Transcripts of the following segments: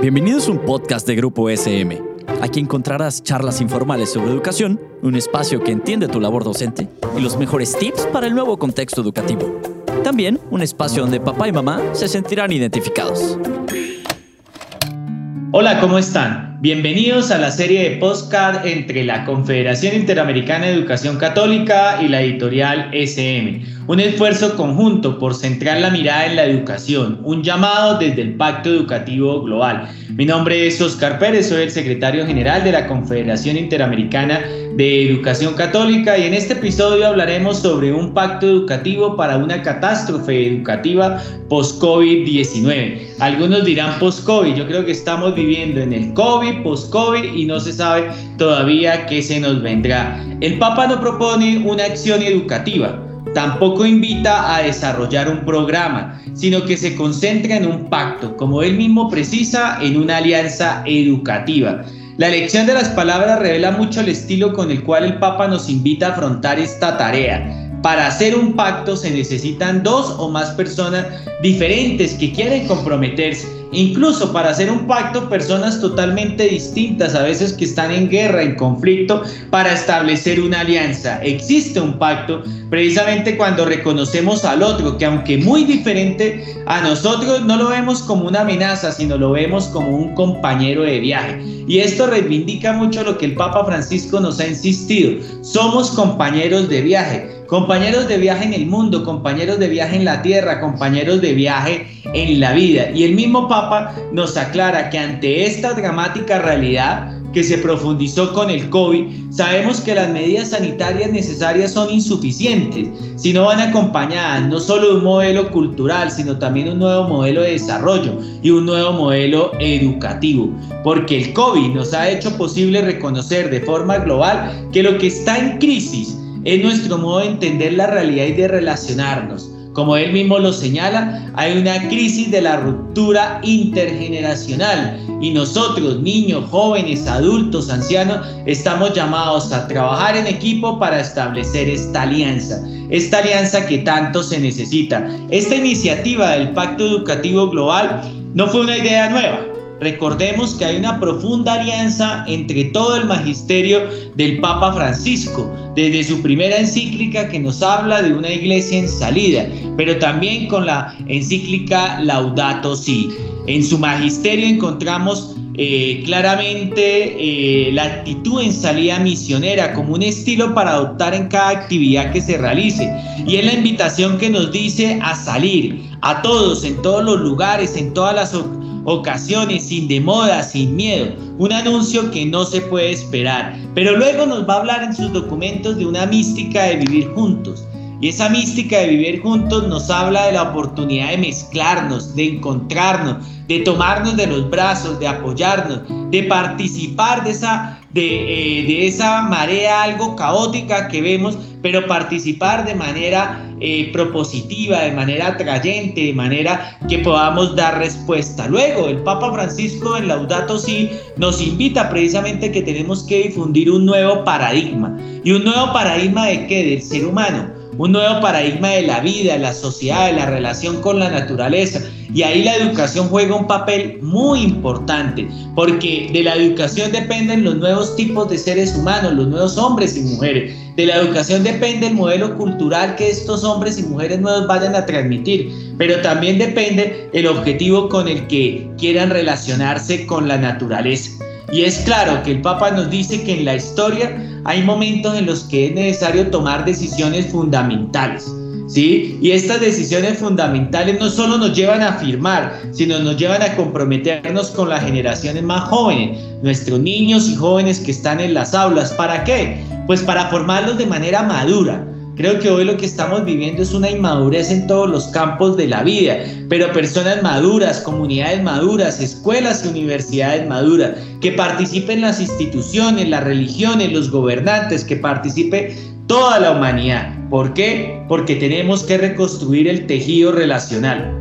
Bienvenidos a un podcast de Grupo SM. Aquí encontrarás charlas informales sobre educación, un espacio que entiende tu labor docente y los mejores tips para el nuevo contexto educativo. También un espacio donde papá y mamá se sentirán identificados. Hola, ¿cómo están? Bienvenidos a la serie de podcast entre la Confederación Interamericana de Educación Católica y la editorial SM un esfuerzo conjunto por centrar la mirada en la educación, un llamado desde el Pacto Educativo Global. Mi nombre es Oscar Pérez, soy el secretario general de la Confederación Interamericana de Educación Católica y en este episodio hablaremos sobre un pacto educativo para una catástrofe educativa post-COVID-19. Algunos dirán post-COVID, yo creo que estamos viviendo en el COVID, post-COVID y no se sabe todavía qué se nos vendrá. El Papa no propone una acción educativa, Tampoco invita a desarrollar un programa, sino que se concentra en un pacto, como él mismo precisa, en una alianza educativa. La elección de las palabras revela mucho el estilo con el cual el Papa nos invita a afrontar esta tarea. Para hacer un pacto se necesitan dos o más personas diferentes que quieren comprometerse. Incluso para hacer un pacto, personas totalmente distintas, a veces que están en guerra, en conflicto, para establecer una alianza. Existe un pacto precisamente cuando reconocemos al otro, que aunque muy diferente a nosotros, no lo vemos como una amenaza, sino lo vemos como un compañero de viaje. Y esto reivindica mucho lo que el Papa Francisco nos ha insistido. Somos compañeros de viaje compañeros de viaje en el mundo, compañeros de viaje en la tierra, compañeros de viaje en la vida. Y el mismo Papa nos aclara que ante esta dramática realidad que se profundizó con el COVID, sabemos que las medidas sanitarias necesarias son insuficientes si no van acompañadas no solo de un modelo cultural, sino también un nuevo modelo de desarrollo y un nuevo modelo educativo. Porque el COVID nos ha hecho posible reconocer de forma global que lo que está en crisis es nuestro modo de entender la realidad y de relacionarnos. Como él mismo lo señala, hay una crisis de la ruptura intergeneracional y nosotros, niños, jóvenes, adultos, ancianos, estamos llamados a trabajar en equipo para establecer esta alianza, esta alianza que tanto se necesita. Esta iniciativa del Pacto Educativo Global no fue una idea nueva, Recordemos que hay una profunda alianza entre todo el magisterio del Papa Francisco, desde su primera encíclica que nos habla de una iglesia en salida, pero también con la encíclica Laudato Si. En su magisterio encontramos eh, claramente eh, la actitud en salida misionera como un estilo para adoptar en cada actividad que se realice. Y es la invitación que nos dice a salir a todos, en todos los lugares, en todas las ocasiones, sin demora, sin miedo. Un anuncio que no se puede esperar. Pero luego nos va a hablar en sus documentos de una mística de vivir juntos. Y esa mística de vivir juntos nos habla de la oportunidad de mezclarnos, de encontrarnos, de tomarnos de los brazos, de apoyarnos, de participar de esa, de, eh, de esa marea algo caótica que vemos, pero participar de manera eh, propositiva, de manera atrayente, de manera que podamos dar respuesta. Luego, el Papa Francisco en Laudato Si nos invita precisamente que tenemos que difundir un nuevo paradigma. ¿Y un nuevo paradigma de qué? Del ser humano un nuevo paradigma de la vida, de la sociedad, de la relación con la naturaleza. Y ahí la educación juega un papel muy importante, porque de la educación dependen los nuevos tipos de seres humanos, los nuevos hombres y mujeres. De la educación depende el modelo cultural que estos hombres y mujeres nuevos vayan a transmitir, pero también depende el objetivo con el que quieran relacionarse con la naturaleza. Y es claro que el Papa nos dice que en la historia hay momentos en los que es necesario tomar decisiones fundamentales. ¿Sí? Y estas decisiones fundamentales no solo nos llevan a afirmar, sino nos llevan a comprometernos con las generaciones más jóvenes, nuestros niños y jóvenes que están en las aulas. ¿Para qué? Pues para formarlos de manera madura, Creo que hoy lo que estamos viviendo es una inmadurez en todos los campos de la vida, pero personas maduras, comunidades maduras, escuelas y universidades maduras, que participen las instituciones, las religiones, los gobernantes, que participe toda la humanidad. ¿Por qué? Porque tenemos que reconstruir el tejido relacional.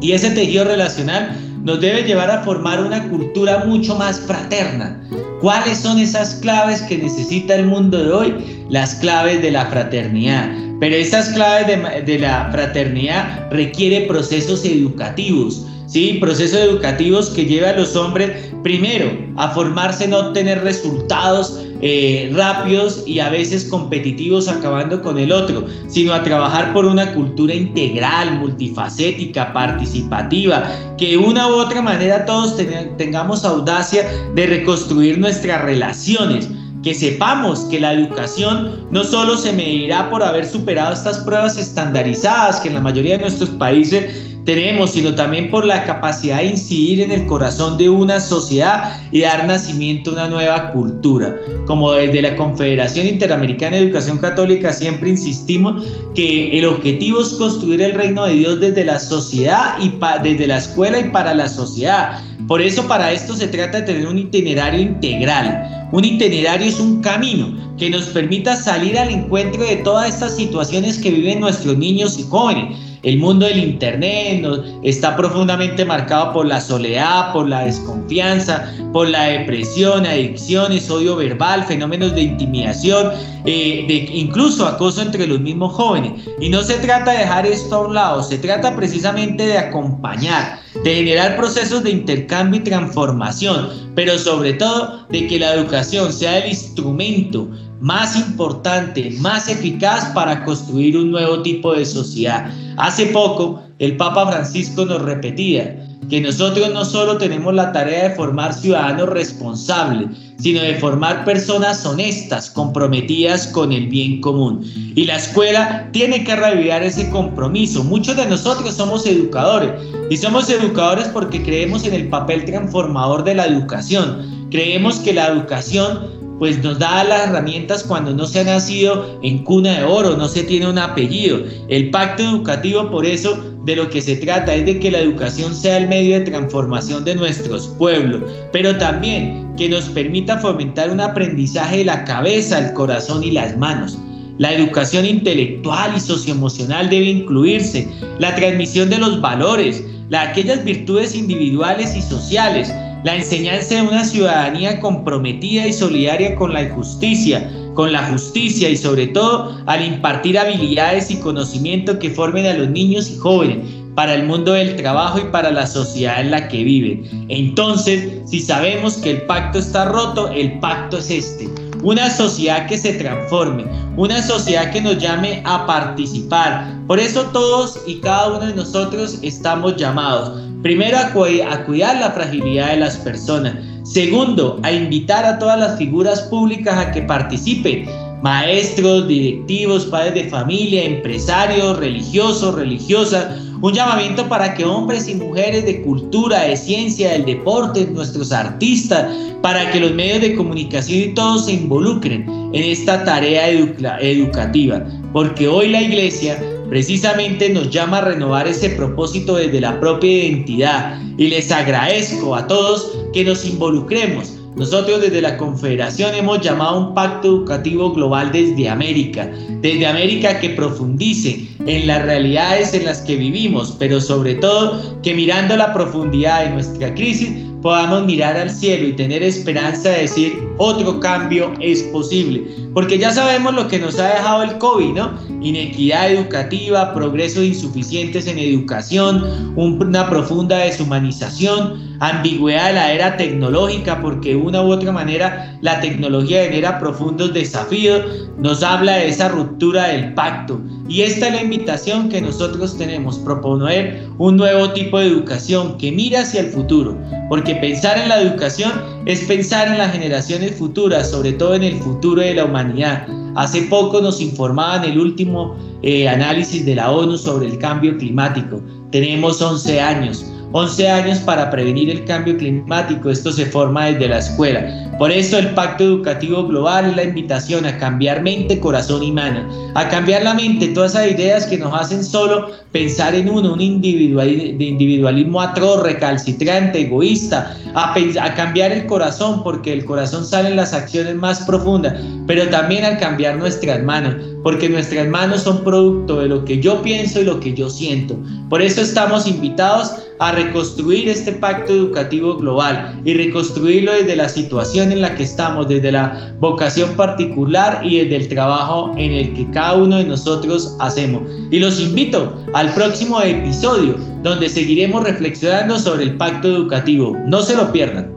Y ese tejido relacional nos debe llevar a formar una cultura mucho más fraterna. ¿Cuáles son esas claves que necesita el mundo de hoy? Las claves de la fraternidad. Pero esas claves de, la fraternidad requieren procesos educativos. ¿Sí? Procesos educativos que lleva a los hombres primero a formarse, no obtener resultados eh, rápidos y a veces competitivos acabando con el otro, sino a trabajar por una cultura integral, multifacética, participativa, que de una u otra manera todos tengamos audacia de reconstruir nuestras relaciones que sepamos que la educación no solo se medirá por haber superado estas pruebas estandarizadas que en la mayoría de nuestros países tenemos, sino también por la capacidad de incidir en el corazón de una sociedad y dar nacimiento a una nueva cultura. Como desde la Confederación Interamericana de Educación Católica siempre insistimos que el objetivo es construir el reino de Dios desde la sociedad y desde la escuela y para la sociedad. Por eso para esto se trata de tener un itinerario integral. Un itinerario es un camino que nos permita salir al encuentro de todas estas situaciones que viven nuestros niños y jóvenes el mundo del Internet está profundamente marcado por la soledad, por la desconfianza, por la depresión, adicciones, odio verbal, fenómenos de intimidación, eh, incluso acoso entre los mismos jóvenes. Y no se trata de dejar esto a un lado, se trata precisamente de acompañar, de generar procesos de intercambio y transformación, pero sobre todo de que la educación sea el instrumento más importante, más eficaz para construir un nuevo tipo de sociedad. Hace poco el Papa Francisco nos repetía que nosotros no solo tenemos la tarea de formar ciudadanos responsables, sino de formar personas honestas, comprometidas con el bien común. Y la escuela tiene que revivir ese compromiso. Muchos de nosotros somos educadores y somos educadores porque creemos en el papel transformador de la educación. Creemos que la educación pues nos da las herramientas cuando no se ha nacido en cuna de oro, no se tiene un apellido. El pacto educativo, por eso, de lo que se trata es de que la educación sea el medio de transformación de nuestros pueblos, pero también que nos permita fomentar un aprendizaje de la cabeza, el corazón y las manos. La educación intelectual y socioemocional debe incluirse, la transmisión de los valores, aquellas virtudes individuales y sociales, la enseñanza de una ciudadanía comprometida y solidaria con la justicia, con la justicia y sobre todo al impartir habilidades y conocimiento que formen a los niños y jóvenes para el mundo del trabajo y para la sociedad en la que viven. Entonces, si sabemos que el pacto está roto, el pacto es este. Una sociedad que se transforme, una sociedad que nos llame a participar. Por eso todos y cada uno de nosotros estamos llamados Primero, a, cuidar la fragilidad de las personas. Segundo, a invitar a todas las figuras públicas a que participen. Maestros, directivos, padres de familia, empresarios, religiosos, religiosas. Un llamamiento para que hombres y mujeres de cultura, de ciencia, del deporte, nuestros artistas, para que los medios de comunicación y todos se involucren en esta tarea educativa. Porque hoy la iglesia precisamente nos llama a renovar ese propósito desde la propia identidad y les agradezco a todos que nos involucremos. Nosotros desde la Confederación hemos llamado un pacto educativo global desde América, desde América que profundice en las realidades en las que vivimos, pero sobre todo que mirando la profundidad de nuestra crisis podamos mirar al cielo y tener esperanza de decir otro cambio es posible. Porque ya sabemos lo que nos ha dejado el COVID, ¿no? Inequidad educativa, progresos insuficientes en educación, una profunda deshumanización, ambigüedad de la era tecnológica, porque de una u otra manera la tecnología genera profundos desafíos, nos habla de esa ruptura del pacto. Y esta es la invitación que nosotros tenemos, proponer un nuevo tipo de educación que mira hacia el futuro, porque pensar en la educación es pensar en las generaciones futuras, sobre todo en el futuro de la humanidad. Hace poco nos informaban el último eh, análisis de la ONU sobre el cambio climático. Tenemos 11 años. 11 años para prevenir el cambio climático. Esto se forma desde la escuela. Por eso el Pacto Educativo Global es la invitación a cambiar mente, corazón y mano. A cambiar la mente, todas esas ideas que nos hacen solo pensar en uno, un individualismo atroz, recalcitrante, egoísta. A, cambiar el corazón, porque el corazón salen las acciones más profundas. Pero también al cambiar nuestras manos, porque nuestras manos son producto de lo que yo pienso y lo que yo siento. Por eso estamos invitados a reconstruir este pacto educativo global y reconstruirlo desde la situación en la que estamos, desde la vocación particular y desde el trabajo en el que cada uno de nosotros hacemos. Y los invito al próximo episodio donde seguiremos reflexionando sobre el pacto educativo. No se lo pierdan.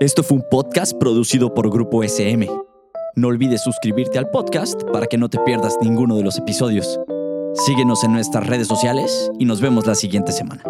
Esto fue un podcast producido por Grupo SM. No olvides suscribirte al podcast para que no te pierdas ninguno de los episodios. Síguenos en nuestras redes sociales y nos vemos la siguiente semana.